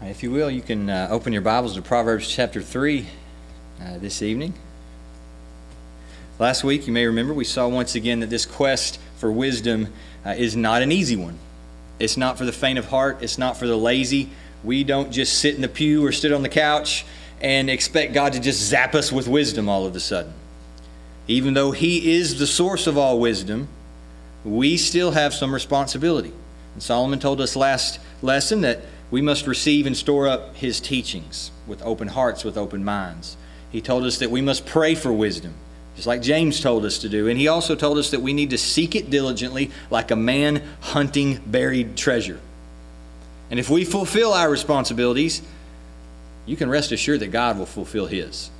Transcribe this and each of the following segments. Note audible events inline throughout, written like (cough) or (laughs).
If you will, you can uh, open your Bibles to Proverbs chapter 3 uh, this evening. Last week, you may remember, we saw once again that this quest for wisdom uh, is not an easy one. It's not for the faint of heart, it's not for the lazy. We don't just sit in the pew or sit on the couch and expect God to just zap us with wisdom all of a sudden. Even though He is the source of all wisdom, we still have some responsibility. And Solomon told us last lesson that we must receive and store up his teachings with open hearts, with open minds. He told us that we must pray for wisdom, just like James told us to do. And he also told us that we need to seek it diligently, like a man hunting buried treasure. And if we fulfill our responsibilities, you can rest assured that God will fulfill his.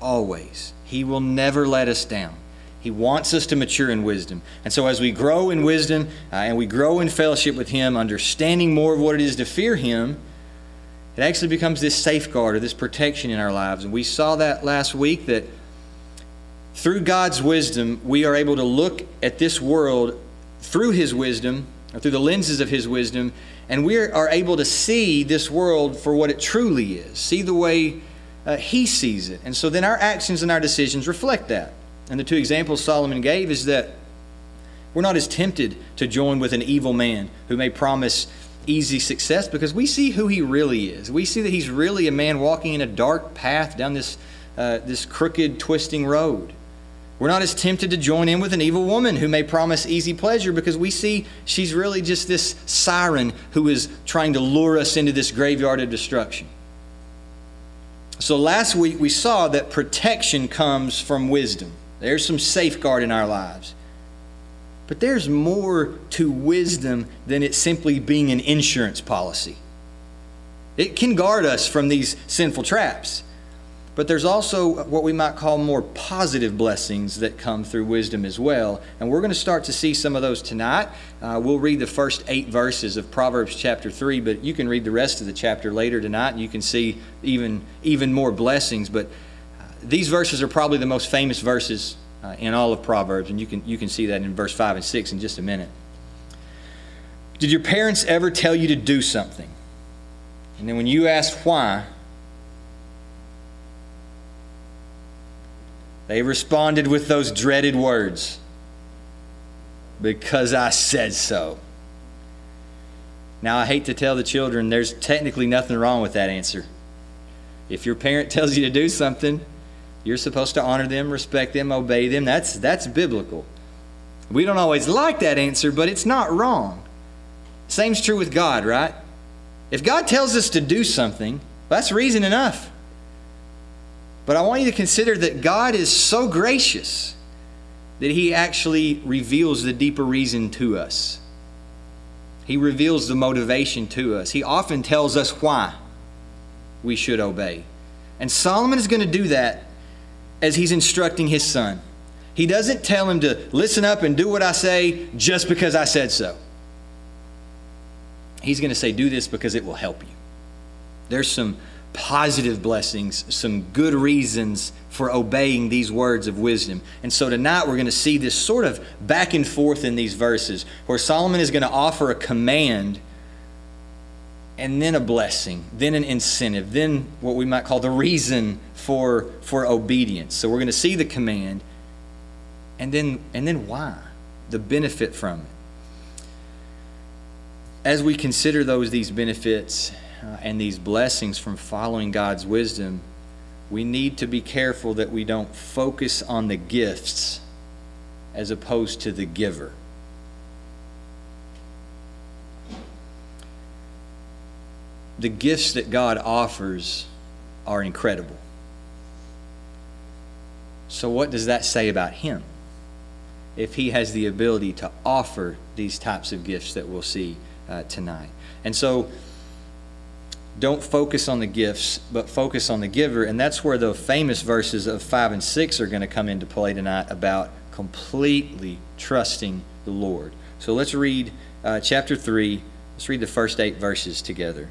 Always. He will never let us down. He wants us to mature in wisdom. And so, as we grow in wisdom uh, and we grow in fellowship with Him, understanding more of what it is to fear Him, it actually becomes this safeguard or this protection in our lives. And we saw that last week that through God's wisdom, we are able to look at this world through His wisdom, or through the lenses of His wisdom, and we are able to see this world for what it truly is, see the way uh, He sees it. And so then our actions and our decisions reflect that. And the two examples Solomon gave is that we're not as tempted to join with an evil man who may promise easy success because we see who he really is. We see that he's really a man walking in a dark path down this, uh, this crooked, twisting road. We're not as tempted to join in with an evil woman who may promise easy pleasure because we see she's really just this siren who is trying to lure us into this graveyard of destruction. So last week we saw that protection comes from wisdom. There's some safeguard in our lives. But there's more to wisdom than it simply being an insurance policy. It can guard us from these sinful traps. But there's also what we might call more positive blessings that come through wisdom as well. And we're going to start to see some of those tonight. Uh, we'll read the first eight verses of Proverbs chapter 3, but you can read the rest of the chapter later tonight and you can see even, even more blessings. But these verses are probably the most famous verses uh, in all of Proverbs, and you can, you can see that in verse 5 and 6 in just a minute. Did your parents ever tell you to do something? And then when you ask why, they responded with those dreaded words Because I said so. Now, I hate to tell the children there's technically nothing wrong with that answer. If your parent (laughs) tells you to do something, you're supposed to honor them, respect them, obey them. That's, that's biblical. We don't always like that answer, but it's not wrong. Same's true with God, right? If God tells us to do something, that's reason enough. But I want you to consider that God is so gracious that He actually reveals the deeper reason to us. He reveals the motivation to us. He often tells us why we should obey. And Solomon is going to do that as he's instructing his son. He doesn't tell him to listen up and do what I say just because I said so. He's going to say, Do this because it will help you. There's some positive blessings, some good reasons for obeying these words of wisdom. And so tonight we're going to see this sort of back and forth in these verses where Solomon is going to offer a command and then a blessing, then an incentive, then what we might call the reason for, for obedience. So we're going to see the command and then, and then why, the benefit from it. As we consider those these benefits uh, and these blessings from following God's wisdom, we need to be careful that we don't focus on the gifts as opposed to the giver. The gifts that God offers are incredible. So, what does that say about him? If he has the ability to offer these types of gifts that we'll see uh, tonight. And so, don't focus on the gifts, but focus on the giver. And that's where the famous verses of 5 and 6 are going to come into play tonight about completely trusting the Lord. So let's read uh, chapter 3. Let's read the first eight verses together.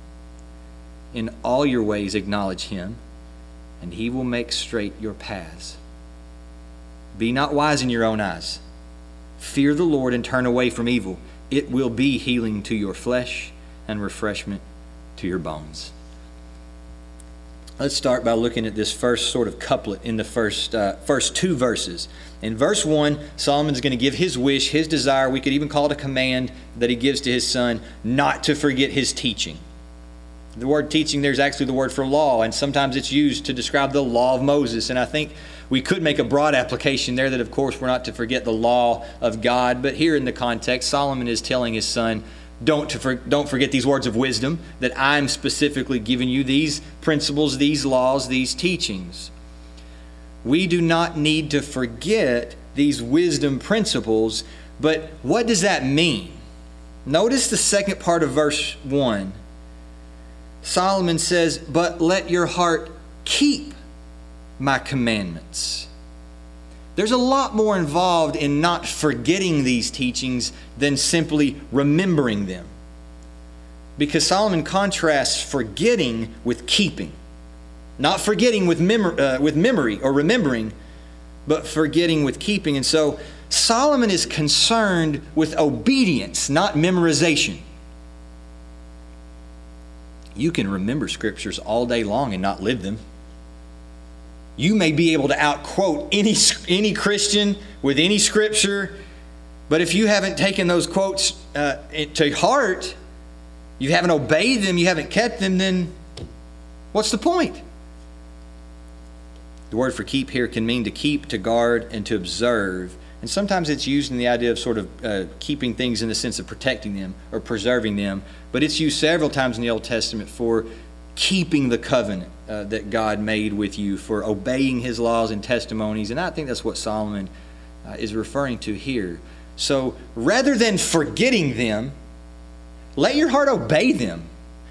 In all your ways, acknowledge Him, and He will make straight your paths. Be not wise in your own eyes. Fear the Lord and turn away from evil. It will be healing to your flesh and refreshment to your bones. Let's start by looking at this first sort of couplet in the first, uh, first two verses. In verse 1, Solomon's going to give his wish, his desire. We could even call it a command that he gives to his son not to forget his teaching. The word teaching there's actually the word for law, and sometimes it's used to describe the law of Moses. And I think we could make a broad application there that, of course, we're not to forget the law of God. But here in the context, Solomon is telling his son, don't, for, don't forget these words of wisdom, that I'm specifically giving you these principles, these laws, these teachings. We do not need to forget these wisdom principles, but what does that mean? Notice the second part of verse 1 Solomon says, But let your heart keep my commandments. There's a lot more involved in not forgetting these teachings than simply remembering them. Because Solomon contrasts forgetting with keeping. Not forgetting with, mem- uh, with memory or remembering, but forgetting with keeping. And so Solomon is concerned with obedience, not memorization. You can remember scriptures all day long and not live them. You may be able to outquote any, any Christian with any scripture, but if you haven't taken those quotes uh, to heart, you haven't obeyed them, you haven't kept them, then what's the point? The word for keep here can mean to keep, to guard, and to observe. And sometimes it's used in the idea of sort of uh, keeping things in the sense of protecting them or preserving them. But it's used several times in the Old Testament for keeping the covenant uh, that God made with you, for obeying his laws and testimonies. And I think that's what Solomon uh, is referring to here. So rather than forgetting them, let your heart obey them.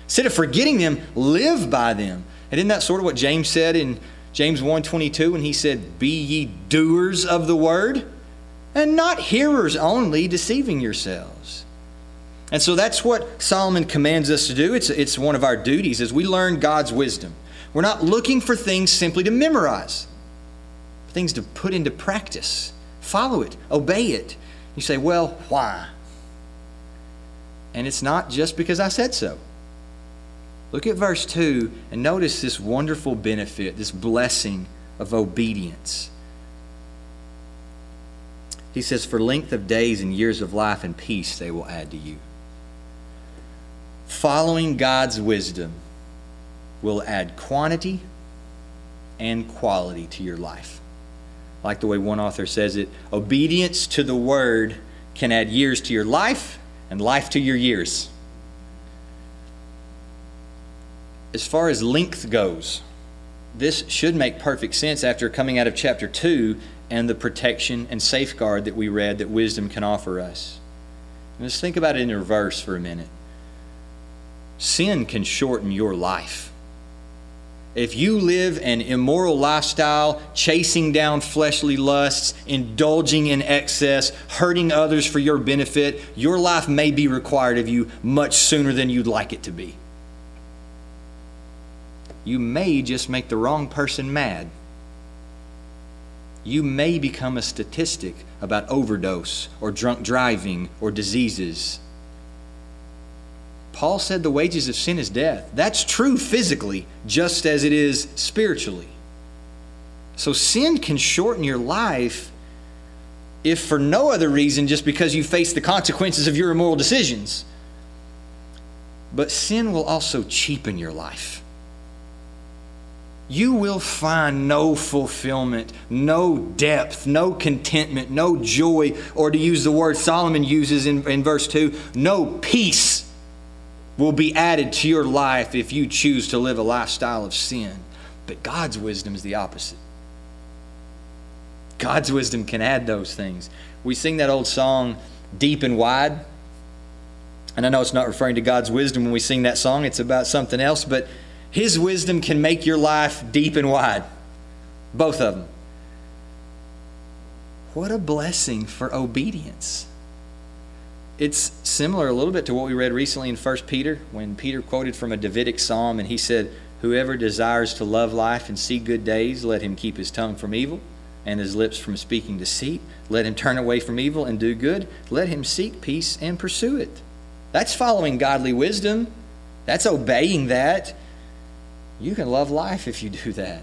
Instead of forgetting them, live by them. And isn't that sort of what James said in James 1.22 when he said, Be ye doers of the word? And not hearers only, deceiving yourselves. And so that's what Solomon commands us to do. It's, it's one of our duties as we learn God's wisdom. We're not looking for things simply to memorize, things to put into practice. Follow it, obey it. You say, well, why? And it's not just because I said so. Look at verse 2 and notice this wonderful benefit, this blessing of obedience. He says, For length of days and years of life and peace they will add to you. Following God's wisdom will add quantity and quality to your life. Like the way one author says it, obedience to the word can add years to your life and life to your years. As far as length goes, this should make perfect sense after coming out of chapter 2 and the protection and safeguard that we read that wisdom can offer us. let's think about it in reverse for a minute. Sin can shorten your life. If you live an immoral lifestyle, chasing down fleshly lusts, indulging in excess, hurting others for your benefit, your life may be required of you much sooner than you'd like it to be. You may just make the wrong person mad you may become a statistic about overdose or drunk driving or diseases. Paul said the wages of sin is death. That's true physically, just as it is spiritually. So sin can shorten your life if for no other reason, just because you face the consequences of your immoral decisions. But sin will also cheapen your life you will find no fulfillment, no depth, no contentment, no joy, or to use the word Solomon uses in, in verse 2, no peace will be added to your life if you choose to live a lifestyle of sin. But God's wisdom is the opposite. God's wisdom can add those things. We sing that old song, Deep and Wide. And I know it's not referring to God's wisdom when we sing that song, it's about something else, but His wisdom can make your life deep and wide. Both of them. What a blessing for obedience. It's similar a little bit to what we read recently in 1 Peter when Peter quoted from a Davidic psalm and he said, Whoever desires to love life and see good days, let him keep his tongue from evil and his lips from speaking deceit. Let him turn away from evil and do good. Let him seek peace and pursue it. That's following godly wisdom. That's obeying that. You can love life if you do that.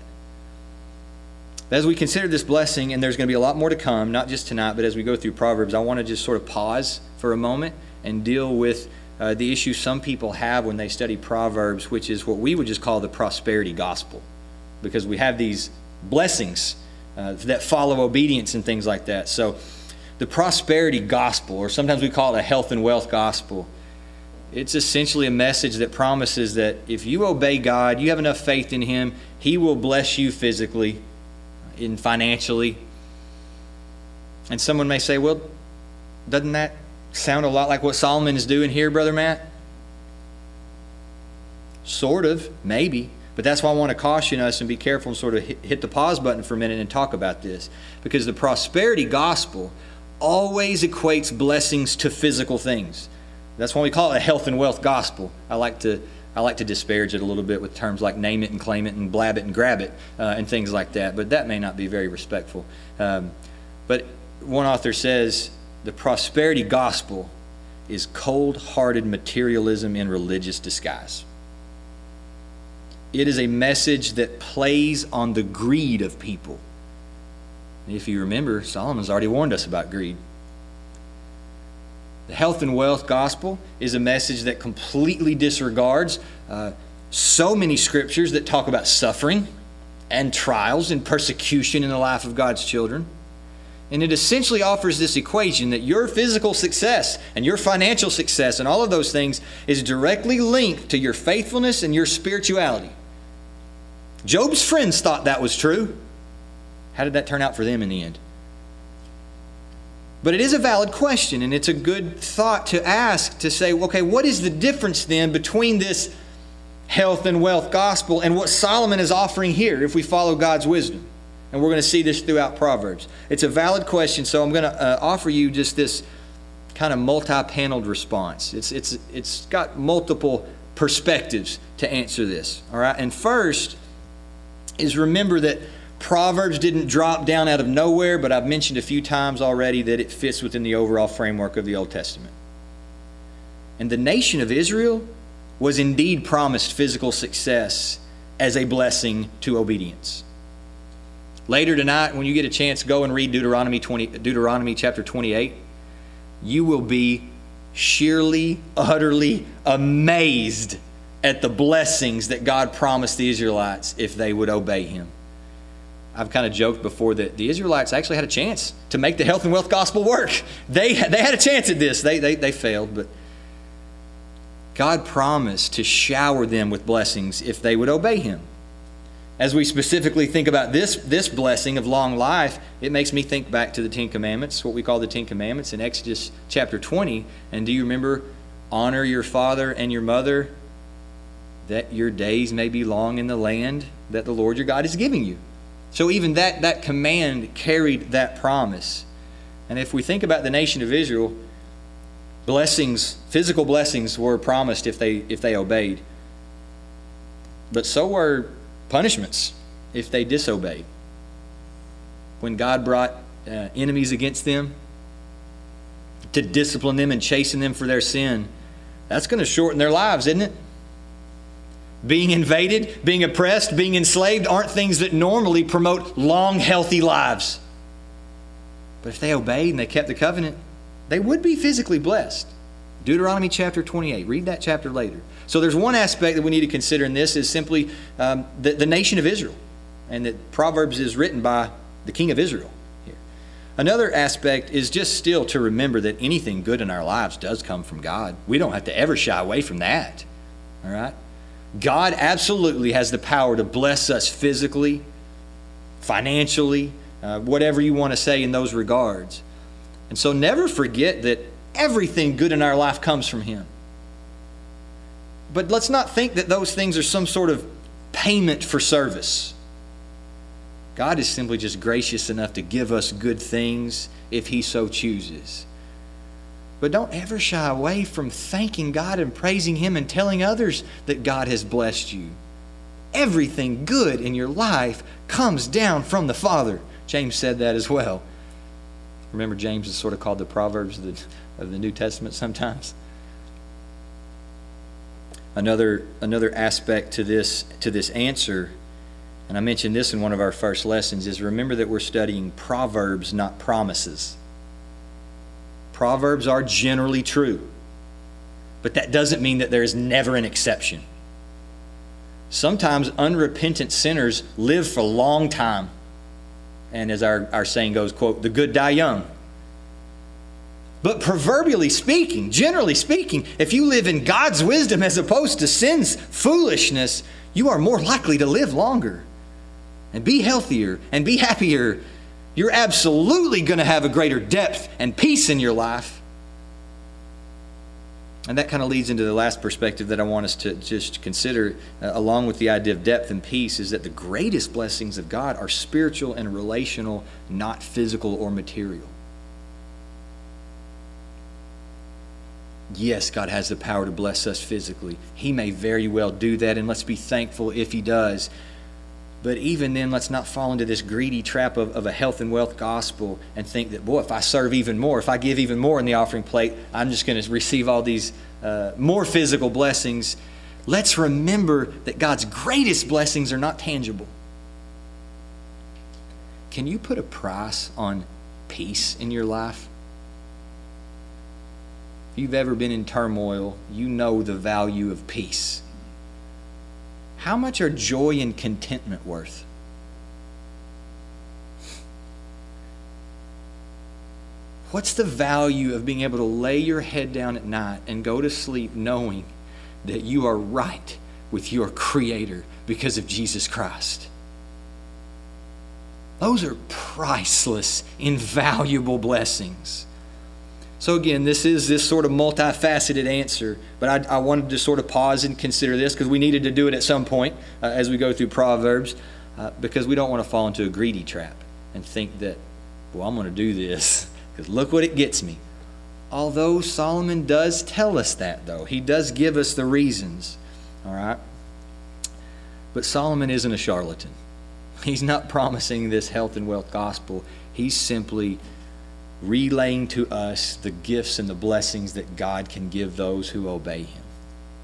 As we consider this blessing, and there's going to be a lot more to come, not just tonight, but as we go through Proverbs, I want to just sort of pause for a moment and deal with uh, the issue some people have when they study Proverbs, which is what we would just call the prosperity gospel. Because we have these blessings uh, that follow obedience and things like that. So, the prosperity gospel, or sometimes we call it a health and wealth gospel, it's essentially a message that promises that if you obey God, you have enough faith in Him, He will bless you physically, in financially. And someone may say, well, doesn't that sound a lot like what Solomon is doing here, Brother Matt? Sort of, maybe. But that's why I want to caution us and be careful and sort of hit the pause button for a minute and talk about this. Because the prosperity gospel always equates blessings to physical things. That's why we call it a health and wealth gospel. I like to I like to disparage it a little bit with terms like name it and claim it and blab it and grab it uh, and things like that, but that may not be very respectful. Um, but one author says the prosperity gospel is cold hearted materialism in religious disguise. It is a message that plays on the greed of people. If you remember, Solomon's already warned us about greed. The health and wealth gospel is a message that completely disregards uh, so many scriptures that talk about suffering and trials and persecution in the life of God's children. And it essentially offers this equation that your physical success and your financial success and all of those things is directly linked to your faithfulness and your spirituality. Job's friends thought that was true. How did that turn out for them in the end? But it is a valid question, and it's a good thought to ask to say, okay, what is the difference then between this health and wealth gospel and what Solomon is offering here if we follow God's wisdom? And we're going to see this throughout Proverbs. It's a valid question, so I'm going to uh, offer you just this kind of multi paneled response. It's, it's, it's got multiple perspectives to answer this. All right? And first is remember that Proverbs didn't drop down out of nowhere, but I've mentioned a few times already that it fits within the overall framework of the Old Testament. And the nation of Israel was indeed promised physical success as a blessing to obedience. Later tonight, when you get a chance, go and read Deuteronomy, 20, Deuteronomy chapter 28. You will be sheerly, utterly amazed at the blessings that God promised the Israelites if they would obey Him. I've kind of joked before that the Israelites actually had a chance to make the health and wealth gospel work. They, they had a chance at this. They, they, they failed, but God promised to shower them with blessings if they would obey Him. As we specifically think about this, this blessing of long life, it makes me think back to the Ten Commandments, what we call the Ten Commandments in Exodus chapter 20. And do you remember, honor your father and your mother, that your days may be long in the land that the Lord your God is giving you? So even that, that command carried that promise. And if we think about the nation of Israel, blessings, physical blessings were promised if they, if they obeyed. But so were punishments if they disobeyed. When God brought uh, enemies against them to discipline them and chasten them for their sin, that's going to shorten their lives, isn't it? Being invaded, being oppressed, being enslaved aren't things that normally promote long, healthy lives. But if they obeyed and they kept the covenant, they would be physically blessed. Deuteronomy chapter 28. Read that chapter later. So there's one aspect that we need to consider in this is simply um, the, the nation of Israel, and that Proverbs is written by the king of Israel. Here. Another aspect is just still to remember that anything good in our lives does come from God. We don't have to ever shy away from that. All right? God absolutely has the power to bless us physically, financially, uh, whatever you want to say in those regards. And so never forget that everything good in our life comes from Him. But let's not think that those things are some sort of payment for service. God is simply just gracious enough to give us good things if He so chooses. But don't ever shy away from thanking God and praising Him and telling others that God has blessed you. Everything good in your life comes down from the Father. James said that as well. Remember, James is sort of called the Proverbs of the, of the New Testament sometimes. Another, another aspect to this, to this answer, and I mentioned this in one of our first lessons, is remember that we're studying Proverbs, not promises. Proverbs are generally true, but that doesn't mean that there is never an exception. Sometimes unrepentant sinners live for a long time. And as our, our saying goes, quote, the good die young. But proverbially speaking, generally speaking, if you live in God's wisdom as opposed to sin's foolishness, you are more likely to live longer and be healthier and be happier. You're absolutely going to have a greater depth and peace in your life. And that kind of leads into the last perspective that I want us to just consider, uh, along with the idea of depth and peace, is that the greatest blessings of God are spiritual and relational, not physical or material. Yes, God has the power to bless us physically. He may very well do that, and let's be thankful if He does. But even then, let's not fall into this greedy trap of, of a health and wealth gospel and think that, boy, if I serve even more, if I give even more in the offering plate, I'm just going to receive all these uh, more physical blessings. Let's remember that God's greatest blessings are not tangible. Can you put a price on peace in your life? If you've ever been in turmoil, you know the value of peace. How much are joy and contentment worth? What's the value of being able to lay your head down at night and go to sleep knowing that you are right with your Creator because of Jesus Christ? Those are priceless, invaluable blessings. So, again, this is this sort of multifaceted answer, but I, I wanted to sort of pause and consider this because we needed to do it at some point uh, as we go through Proverbs uh, because we don't want to fall into a greedy trap and think that, well, I'm going to do this (laughs) because look what it gets me. Although Solomon does tell us that, though, he does give us the reasons, all right? But Solomon isn't a charlatan. He's not promising this health and wealth gospel. He's simply relaying to us the gifts and the blessings that God can give those who obey Him.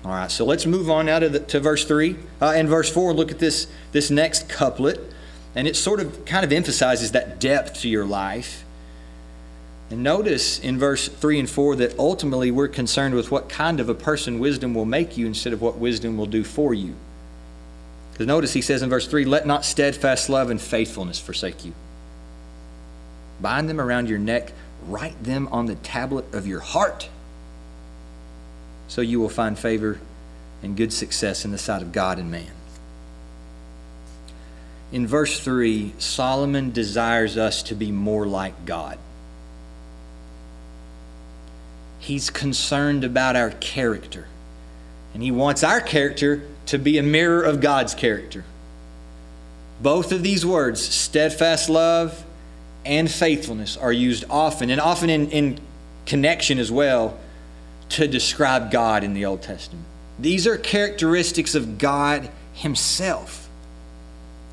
All right, so let's move on now to, the, to verse 3 uh, and verse 4. Look at this, this next couplet, and it sort of kind of emphasizes that depth to your life. And notice in verse 3 and 4 that ultimately we're concerned with what kind of a person wisdom will make you instead of what wisdom will do for you. Because notice he says in verse 3 let not steadfast love and faithfulness forsake you. Bind them around your neck, write them on the tablet of your heart, so you will find favor and good success in the sight of God and man. In verse 3, Solomon desires us to be more like God. He's concerned about our character, and he wants our character to be a mirror of God's character. Both of these words, steadfast love and faithfulness are used often, and often in, in connection as well, to describe God in the Old Testament. These are characteristics of God Himself.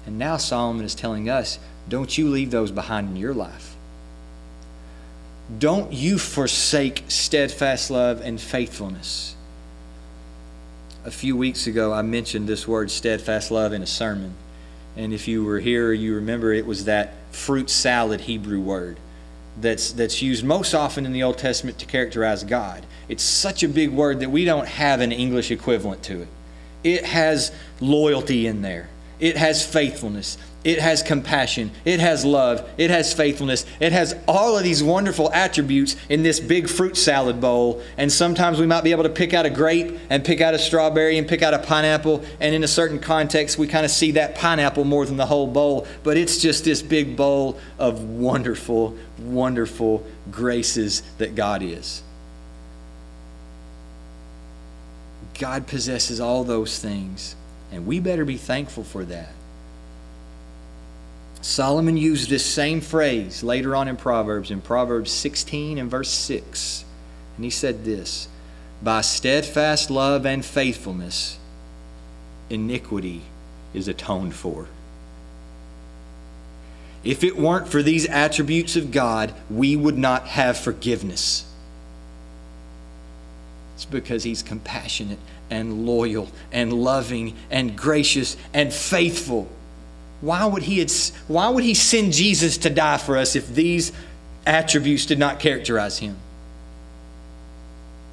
And now Solomon is telling us don't you leave those behind in your life. Don't you forsake steadfast love and faithfulness. A few weeks ago, I mentioned this word steadfast love in a sermon. And if you were here, you remember it was that fruit salad Hebrew word that's, that's used most often in the Old Testament to characterize God. It's such a big word that we don't have an English equivalent to it. It has loyalty in there, it has faithfulness, it has compassion. It has love. It has faithfulness. It has all of these wonderful attributes in this big fruit salad bowl. And sometimes we might be able to pick out a grape and pick out a strawberry and pick out a pineapple. And in a certain context, we kind of see that pineapple more than the whole bowl. But it's just this big bowl of wonderful, wonderful graces that God is. God possesses all those things, and we better be thankful for that. Solomon used this same phrase later on in Proverbs, in Proverbs 16 and verse 6. And he said this By steadfast love and faithfulness, iniquity is atoned for. If it weren't for these attributes of God, we would not have forgiveness. It's because He's compassionate and loyal and loving and gracious and faithful. Why would he, why would he send Jesus to die for us if these attributes did not characterize him?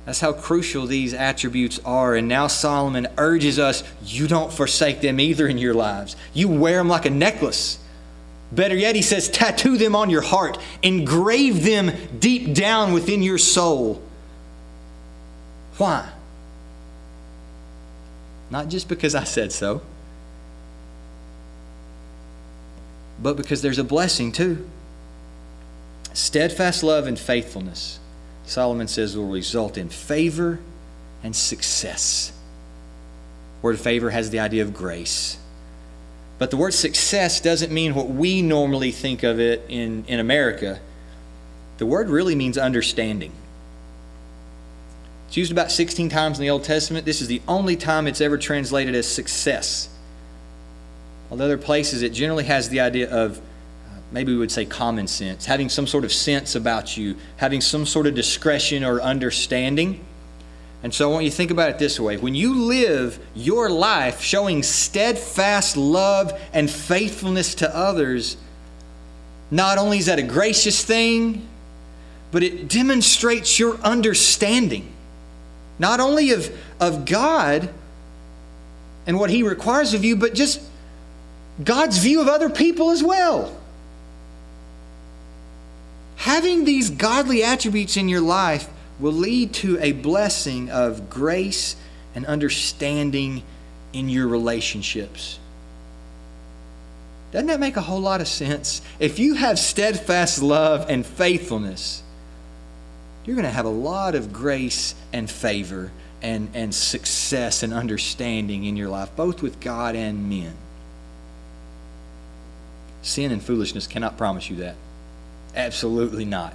That's how crucial these attributes are. And now Solomon urges us you don't forsake them either in your lives. You wear them like a necklace. Better yet, he says, tattoo them on your heart, engrave them deep down within your soul. Why? Not just because I said so. but because there's a blessing too. Steadfast love and faithfulness, Solomon says, will result in favor and success. Word favor has the idea of grace. But the word success doesn't mean what we normally think of it in, in America. The word really means understanding. It's used about 16 times in the Old Testament. This is the only time it's ever translated as success. While the other places, it generally has the idea of uh, maybe we would say common sense, having some sort of sense about you, having some sort of discretion or understanding. And so I want you to think about it this way when you live your life showing steadfast love and faithfulness to others, not only is that a gracious thing, but it demonstrates your understanding, not only of, of God and what He requires of you, but just God's view of other people as well. Having these godly attributes in your life will lead to a blessing of grace and understanding in your relationships. Doesn't that make a whole lot of sense? If you have steadfast love and faithfulness, you're going to have a lot of grace and favor and, and success and understanding in your life, both with God and men. Sin and foolishness cannot promise you that. Absolutely not.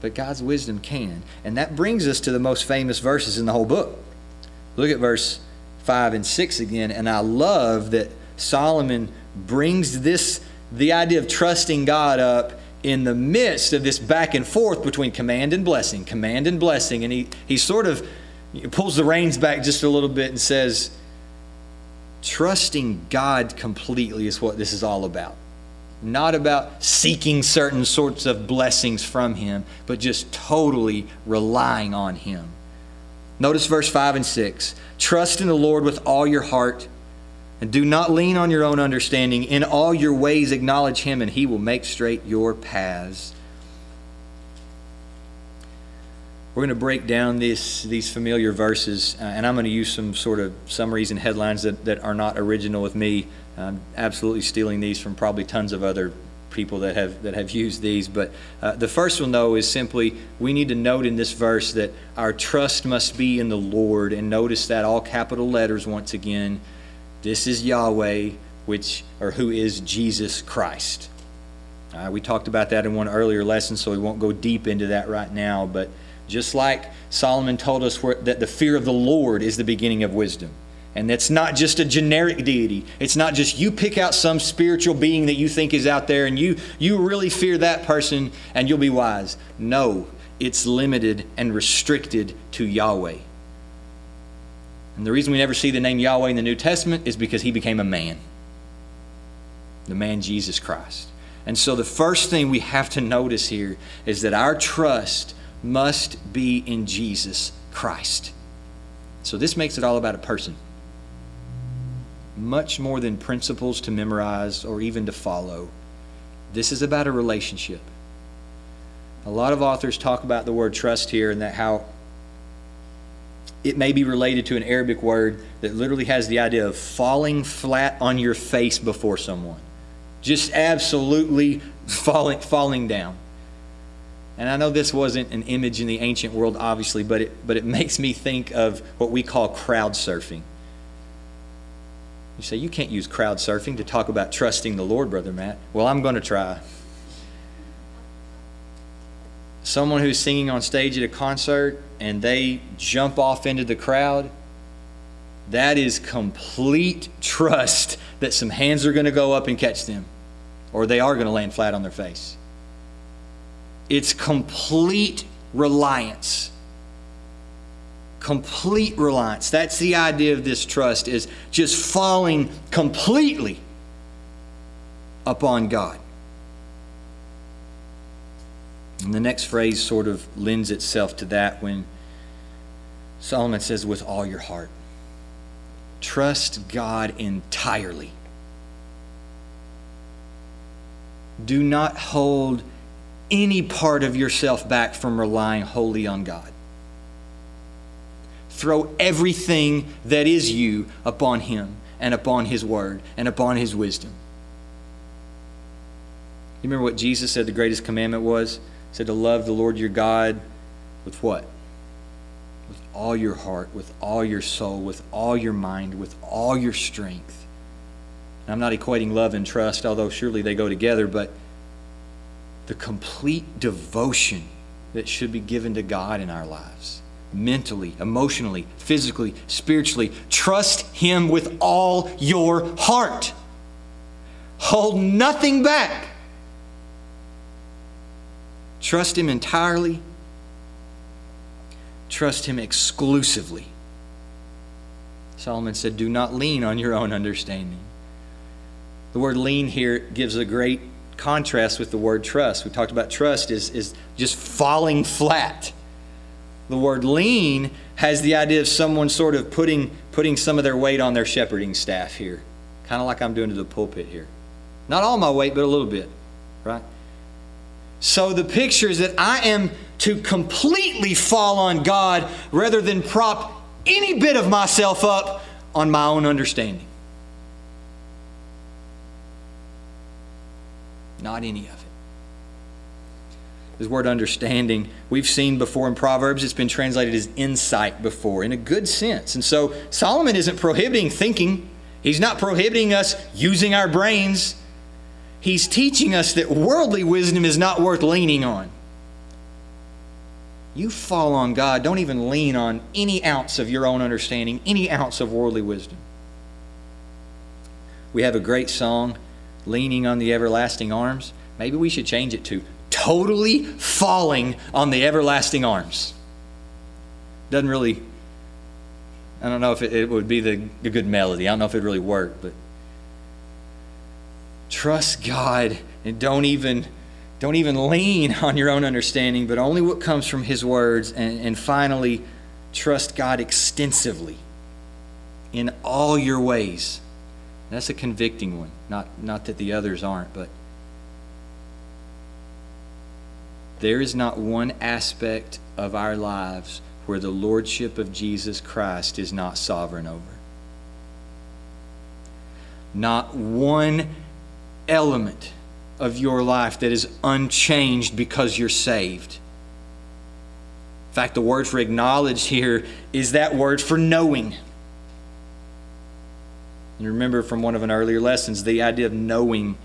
But God's wisdom can. And that brings us to the most famous verses in the whole book. Look at verse 5 and 6 again. And I love that Solomon brings this, the idea of trusting God up in the midst of this back and forth between command and blessing, command and blessing. And he, he sort of pulls the reins back just a little bit and says, Trusting God completely is what this is all about. Not about seeking certain sorts of blessings from Him, but just totally relying on Him. Notice verse 5 and 6. Trust in the Lord with all your heart, and do not lean on your own understanding. In all your ways acknowledge Him, and He will make straight your paths. We're going to break down this, these familiar verses, uh, and I'm going to use some sort of summaries and headlines that, that are not original with me. I'm absolutely stealing these from probably tons of other people that have that have used these. But uh, the first one, though, is simply we need to note in this verse that our trust must be in the Lord, and notice that all capital letters once again. This is Yahweh, which or who is Jesus Christ. Uh, we talked about that in one earlier lesson, so we won't go deep into that right now, but. Just like Solomon told us where, that the fear of the Lord is the beginning of wisdom. And that's not just a generic deity. It's not just you pick out some spiritual being that you think is out there and you, you really fear that person and you'll be wise. No, it's limited and restricted to Yahweh. And the reason we never see the name Yahweh in the New Testament is because he became a man. The man Jesus Christ. And so the first thing we have to notice here is that our trust must be in Jesus Christ. So this makes it all about a person. Much more than principles to memorize or even to follow. This is about a relationship. A lot of authors talk about the word trust here and that how it may be related to an Arabic word that literally has the idea of falling flat on your face before someone. Just absolutely falling, falling down. And I know this wasn't an image in the ancient world, obviously, but it, but it (laughs) makes me think of what we call crowd surfing. You say, you can't use crowd surfing to talk about trusting the Lord, Brother Matt. Well, I'm going to try. Someone who's singing on stage at a concert and they jump off into the crowd, that is complete trust that some hands are going to go up and catch them, or they are going to land flat on their face. It's complete reliance. Complete reliance. That's the idea of this trust is just falling completely upon God. And the next phrase sort of lends itself to that when Solomon says, with all your heart. Trust God entirely. Do not hold any part of yourself back from relying wholly on God. Throw everything that is you upon Him and upon His Word and upon His wisdom. You remember what Jesus said the greatest commandment was? Said to love the Lord your God with what? With all your heart, with all your soul, with all your mind, with all your strength. I'm not equating love and trust, although surely they go together, but the complete devotion that should be given to God in our lives mentally, emotionally, physically, spiritually. Trust Him with all your heart. Hold nothing back. Trust Him entirely. Trust Him exclusively. Solomon said, Do not lean on your own understanding. The word lean here gives a great contrast with the word trust. We talked about trust is, is just falling flat. The word lean has the idea of someone sort of putting, putting some of their weight on their shepherding staff here, kind of like I'm doing to the pulpit here. Not all my weight, but a little bit, right? So the picture is that I am to completely fall on God rather than prop any bit of myself up on my own understanding. Not any of it. This word understanding, we've seen before in Proverbs, it's been translated as insight before, in a good sense. And so Solomon isn't prohibiting thinking, he's not prohibiting us using our brains. He's teaching us that worldly wisdom is not worth leaning on. You fall on God, don't even lean on any ounce of your own understanding, any ounce of worldly wisdom. We have a great song leaning on the everlasting arms. Maybe we should change it to totally falling on the everlasting arms. Doesn't really, I don't know if it, it would be the, the good melody. I don't know if it really worked, but trust God and don't even don't even lean (laughs) on your own understanding, but only what comes from His words. And, and finally, trust God extensively in all your ways. That's a convicting one. Not, not that the others aren't, but there is not one aspect of our lives where the Lordship of Jesus Christ is not sovereign over. Not one element of your life that is unchanged because you're saved. In fact, the word for acknowledged here is that word for knowing. And remember from one of an earlier lessons, the idea of knowing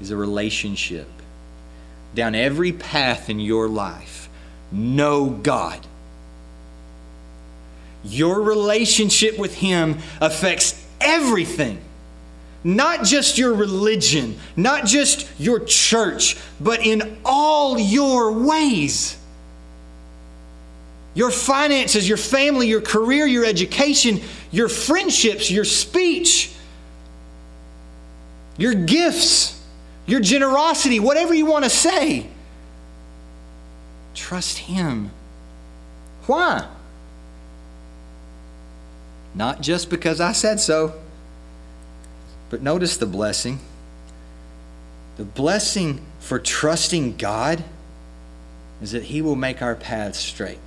is a relationship. Down every path in your life, know God. Your relationship with Him affects everything. Not just your religion, not just your church, but in all your ways. Your finances, your family, your career, your education, your friendships, your speech, your gifts, your generosity, whatever you want to say. Trust Him. Why? Not just because I said so, but notice the blessing. The blessing for trusting God is that He will make our paths straight.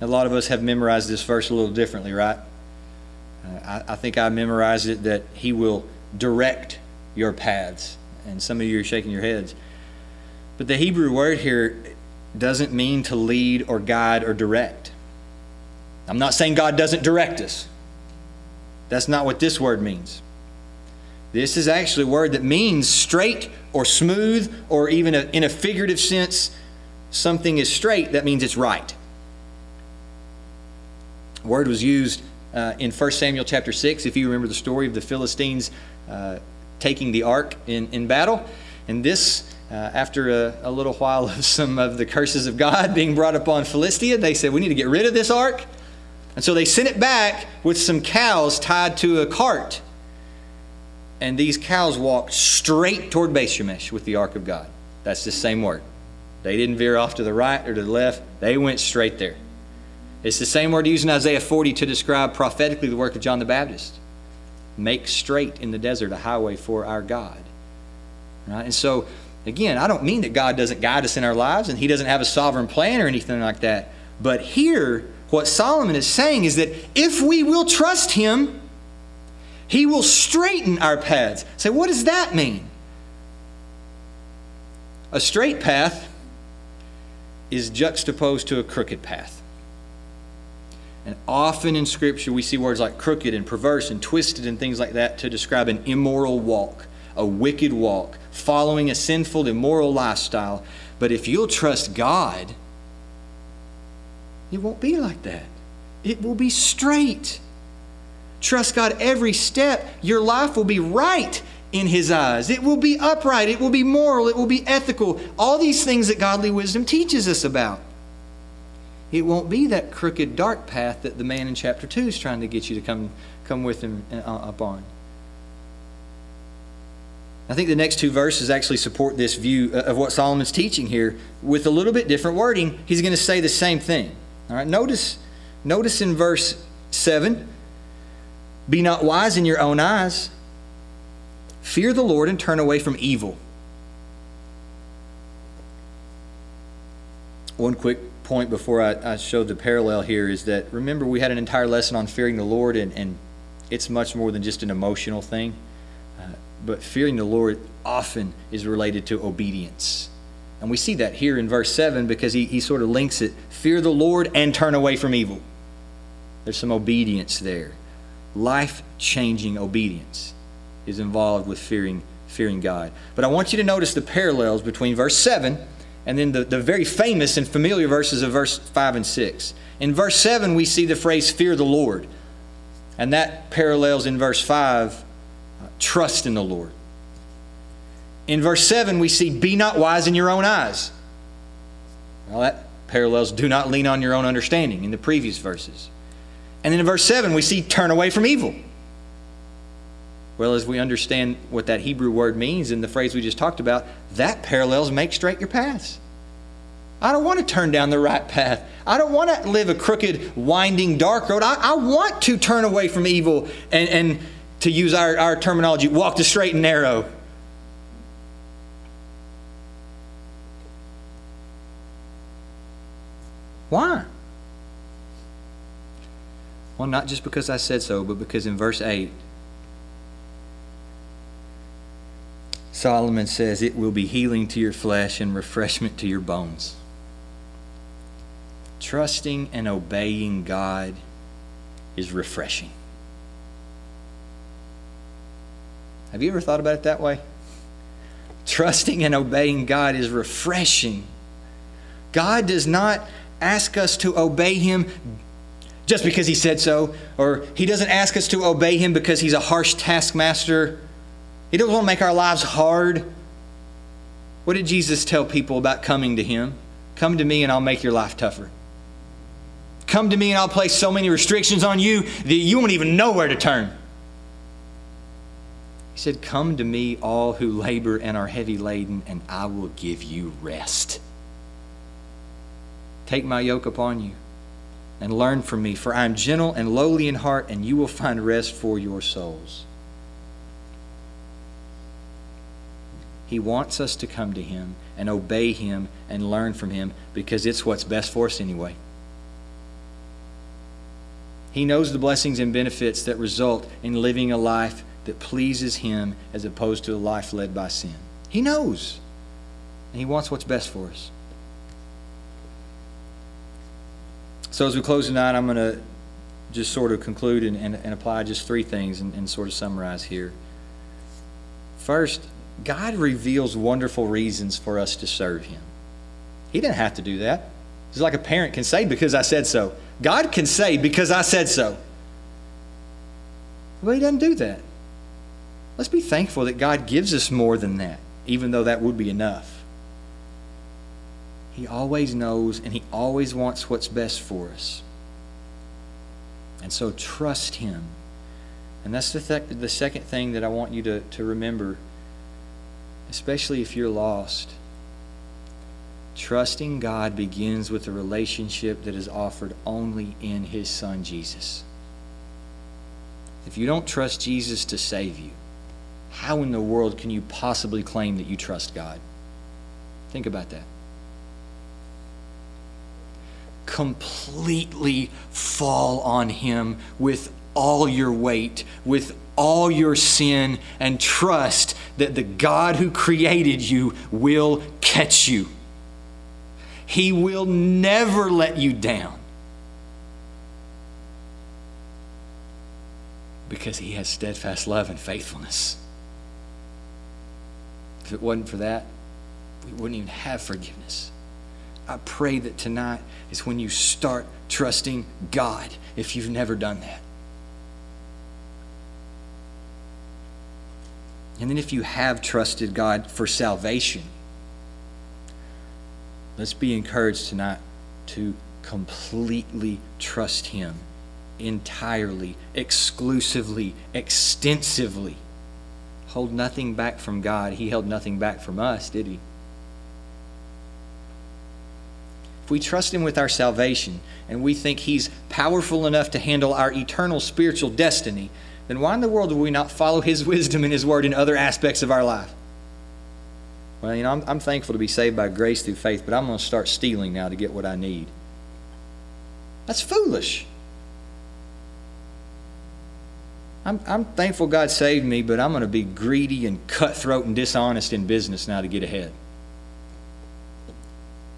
A lot of us have memorized this verse a little differently, right? Uh, I, I think I memorized it that He will direct your paths. And some of you are shaking your heads. But the Hebrew word here doesn't mean to lead or guide or direct. I'm not saying God doesn't direct us. That's not what this word means. This is actually a word that means straight or smooth, or even a, in a figurative sense, something is straight, that means it's right. The word was used uh, in 1 Samuel chapter 6, if you remember the story of the Philistines uh, taking the ark in, in battle. And this, uh, after a, a, little while of some of the curses of God (laughs) being brought upon Philistia, they said, We need to get rid of this ark. And so they sent it back with some cows tied to a cart. And these cows walked straight toward Beth Shemesh with the ark of God. That's the same word. They didn't veer off to the right or to the left, they went straight there. It's the same word used in Isaiah 40 to describe prophetically the work of John the Baptist. Make straight in the desert a highway for our God. Right? And so, again, I don't mean that God doesn't guide us in our lives and He doesn't have a sovereign plan or anything like that. But here, what Solomon is saying is that if we will trust Him, He will straighten our paths. Say, so what does that mean? A straight path is juxtaposed to a crooked path. And often in Scripture, we see words like crooked and perverse and twisted and things like that to describe an immoral walk, a wicked walk, following a sinful, immoral lifestyle. But if you'll trust God, it won't be like that. It will be straight. Trust God every step. Your life will be right in His eyes. It will be upright. It will be moral. It will be ethical. All these things that godly wisdom teaches us about. It won't be that crooked, dark path that the man in chapter 2 is trying to get you to come, come with him uh, upon. I think the next two verses actually support this view uh, of what Solomon's teaching here with a little bit different wording. He's going to say the same thing. All right, notice, notice in verse 7 Be not wise in your own eyes, fear the Lord and turn away from evil. One quick point before I, I showed the parallel here is that remember we had an entire lesson on fearing the Lord, and, and it's much more than just an emotional thing. Uh, but fearing the Lord often is related to obedience. And we see that here in verse 7 because he, he sort of links it fear the Lord and turn away from evil. There's some obedience there. Life changing obedience is involved with fearing, fearing God. But I want you to notice the parallels between verse 7 and then the, the very famous and familiar verses of verse 5 and 6. In verse 7, we see the phrase, fear the Lord. And that parallels in verse 5, uh, trust in the Lord. In verse 7, we see, be not wise in your own eyes. Well, that parallels, do not lean on your own understanding in the previous verses. And then in verse 7, we see, turn away from evil. Well, as we understand what that Hebrew word means in the phrase we just talked about, that parallels make straight your paths. I don't want to turn down the right path. I don't want to live a crooked, winding, dark road. I, I want to turn away from evil and, and to use our, our terminology, walk the straight and narrow. Why? Well, not just because I said so, but because in verse 8, Solomon says, It will be healing to your flesh and refreshment to your bones. Trusting and obeying God is refreshing. Have you ever thought about it that way? Trusting and obeying God is refreshing. God does not ask us to obey Him just because He said so, or He doesn't ask us to obey Him because He's a harsh taskmaster he doesn't want to make our lives hard. What did Jesus tell people about coming to Him? Come to me and I'll make your life tougher. Come to me and I'll place so many restrictions on you that you won't even know where to turn. He said, Come to me, all who labor and are heavy laden, and I will give you rest. Take my yoke upon you and learn from me, for I am gentle and lowly in heart, and you will find rest for your souls. He wants us to come to Him and obey Him and learn from Him because it's what's best for us anyway. He knows the blessings and benefits that result in living a life that pleases Him as opposed to a life led by sin. He knows. And He wants what's best for us. So, as we close tonight, I'm going to just sort of conclude and, and, and apply just three things and, and sort of summarize here. First, God reveals wonderful reasons for us to serve Him. He didn't have to do that. It's like a parent can say, because I said so. God can say, because I said so. But He doesn't do that. Let's be thankful that God gives us more than that, even though that would be enough. He always knows and He always wants what's best for us. And so trust Him. And that's the, th- the second thing that I want you to, to remember, especially if you're lost. Trusting God begins with a relationship that is offered only in His Son Jesus. If you don't trust Jesus to save you, how in the world can you possibly claim that you trust God? Think about that. Completely fall on Him with all your weight, with all your sin, and trust that the God who created you will catch you. He will never let you down. Because he has steadfast love and faithfulness. If it wasn't for that, we wouldn't even have forgiveness. I pray that tonight is when you start trusting God if you've never done that. And then if you have trusted God for salvation, let's be encouraged tonight to completely trust Him entirely, exclusively, extensively. Hold nothing back from God. He held nothing back from us, did He? If we trust Him with our salvation and we think He's powerful enough to handle our eternal spiritual destiny, then why in the world would we not follow His (laughs) wisdom and His word in other aspects of our life? Well, you know, I'm, I'm thankful to be saved by grace through faith, but I'm going to start stealing now to get what I need. That's foolish. I'm, I'm thankful God saved me, but I'm going to be greedy and cutthroat and dishonest in business now to get ahead.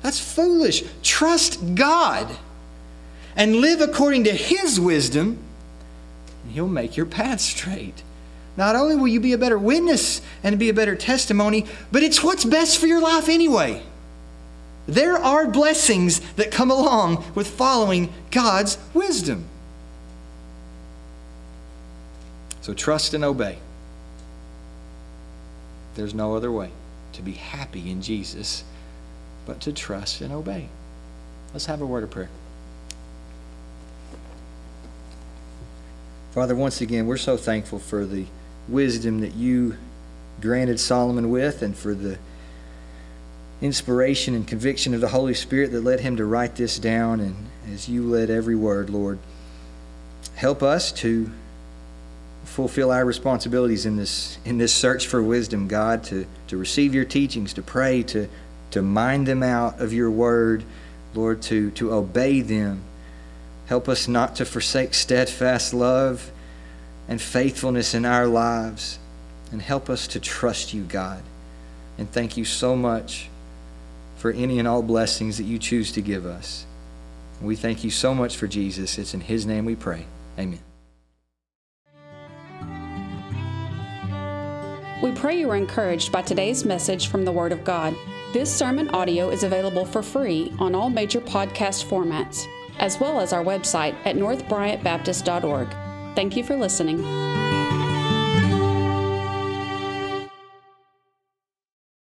That's foolish. Trust God and live according to His wisdom, and He'll make your path straight. Not only will you be a better witness and be a better testimony, but it's what's best for your life anyway. There are blessings that come along with following God's wisdom. So trust and obey. There's no other way to be happy in Jesus but to trust and obey. Let's have a word of prayer. Father, once again, we're so thankful for the wisdom that you granted Solomon with and for the inspiration and conviction of the Holy Spirit that led him to write this down. And as you led every word, Lord, help us to fulfill our responsibilities in this in this search for wisdom, God, to, to receive your teachings, to pray, to, to mind them out of your word, Lord, to, to obey them. Help us not to forsake steadfast love and faithfulness in our lives. And help us to trust you, God. And thank you so much for any and all blessings that you choose to give us. We thank you so much for Jesus. It's in his name we pray. Amen. We pray you were encouraged by today's message from the Word of God. This sermon audio is available for free on all major podcast formats, as well as our website at northbryantbaptist.org. Thank you for listening.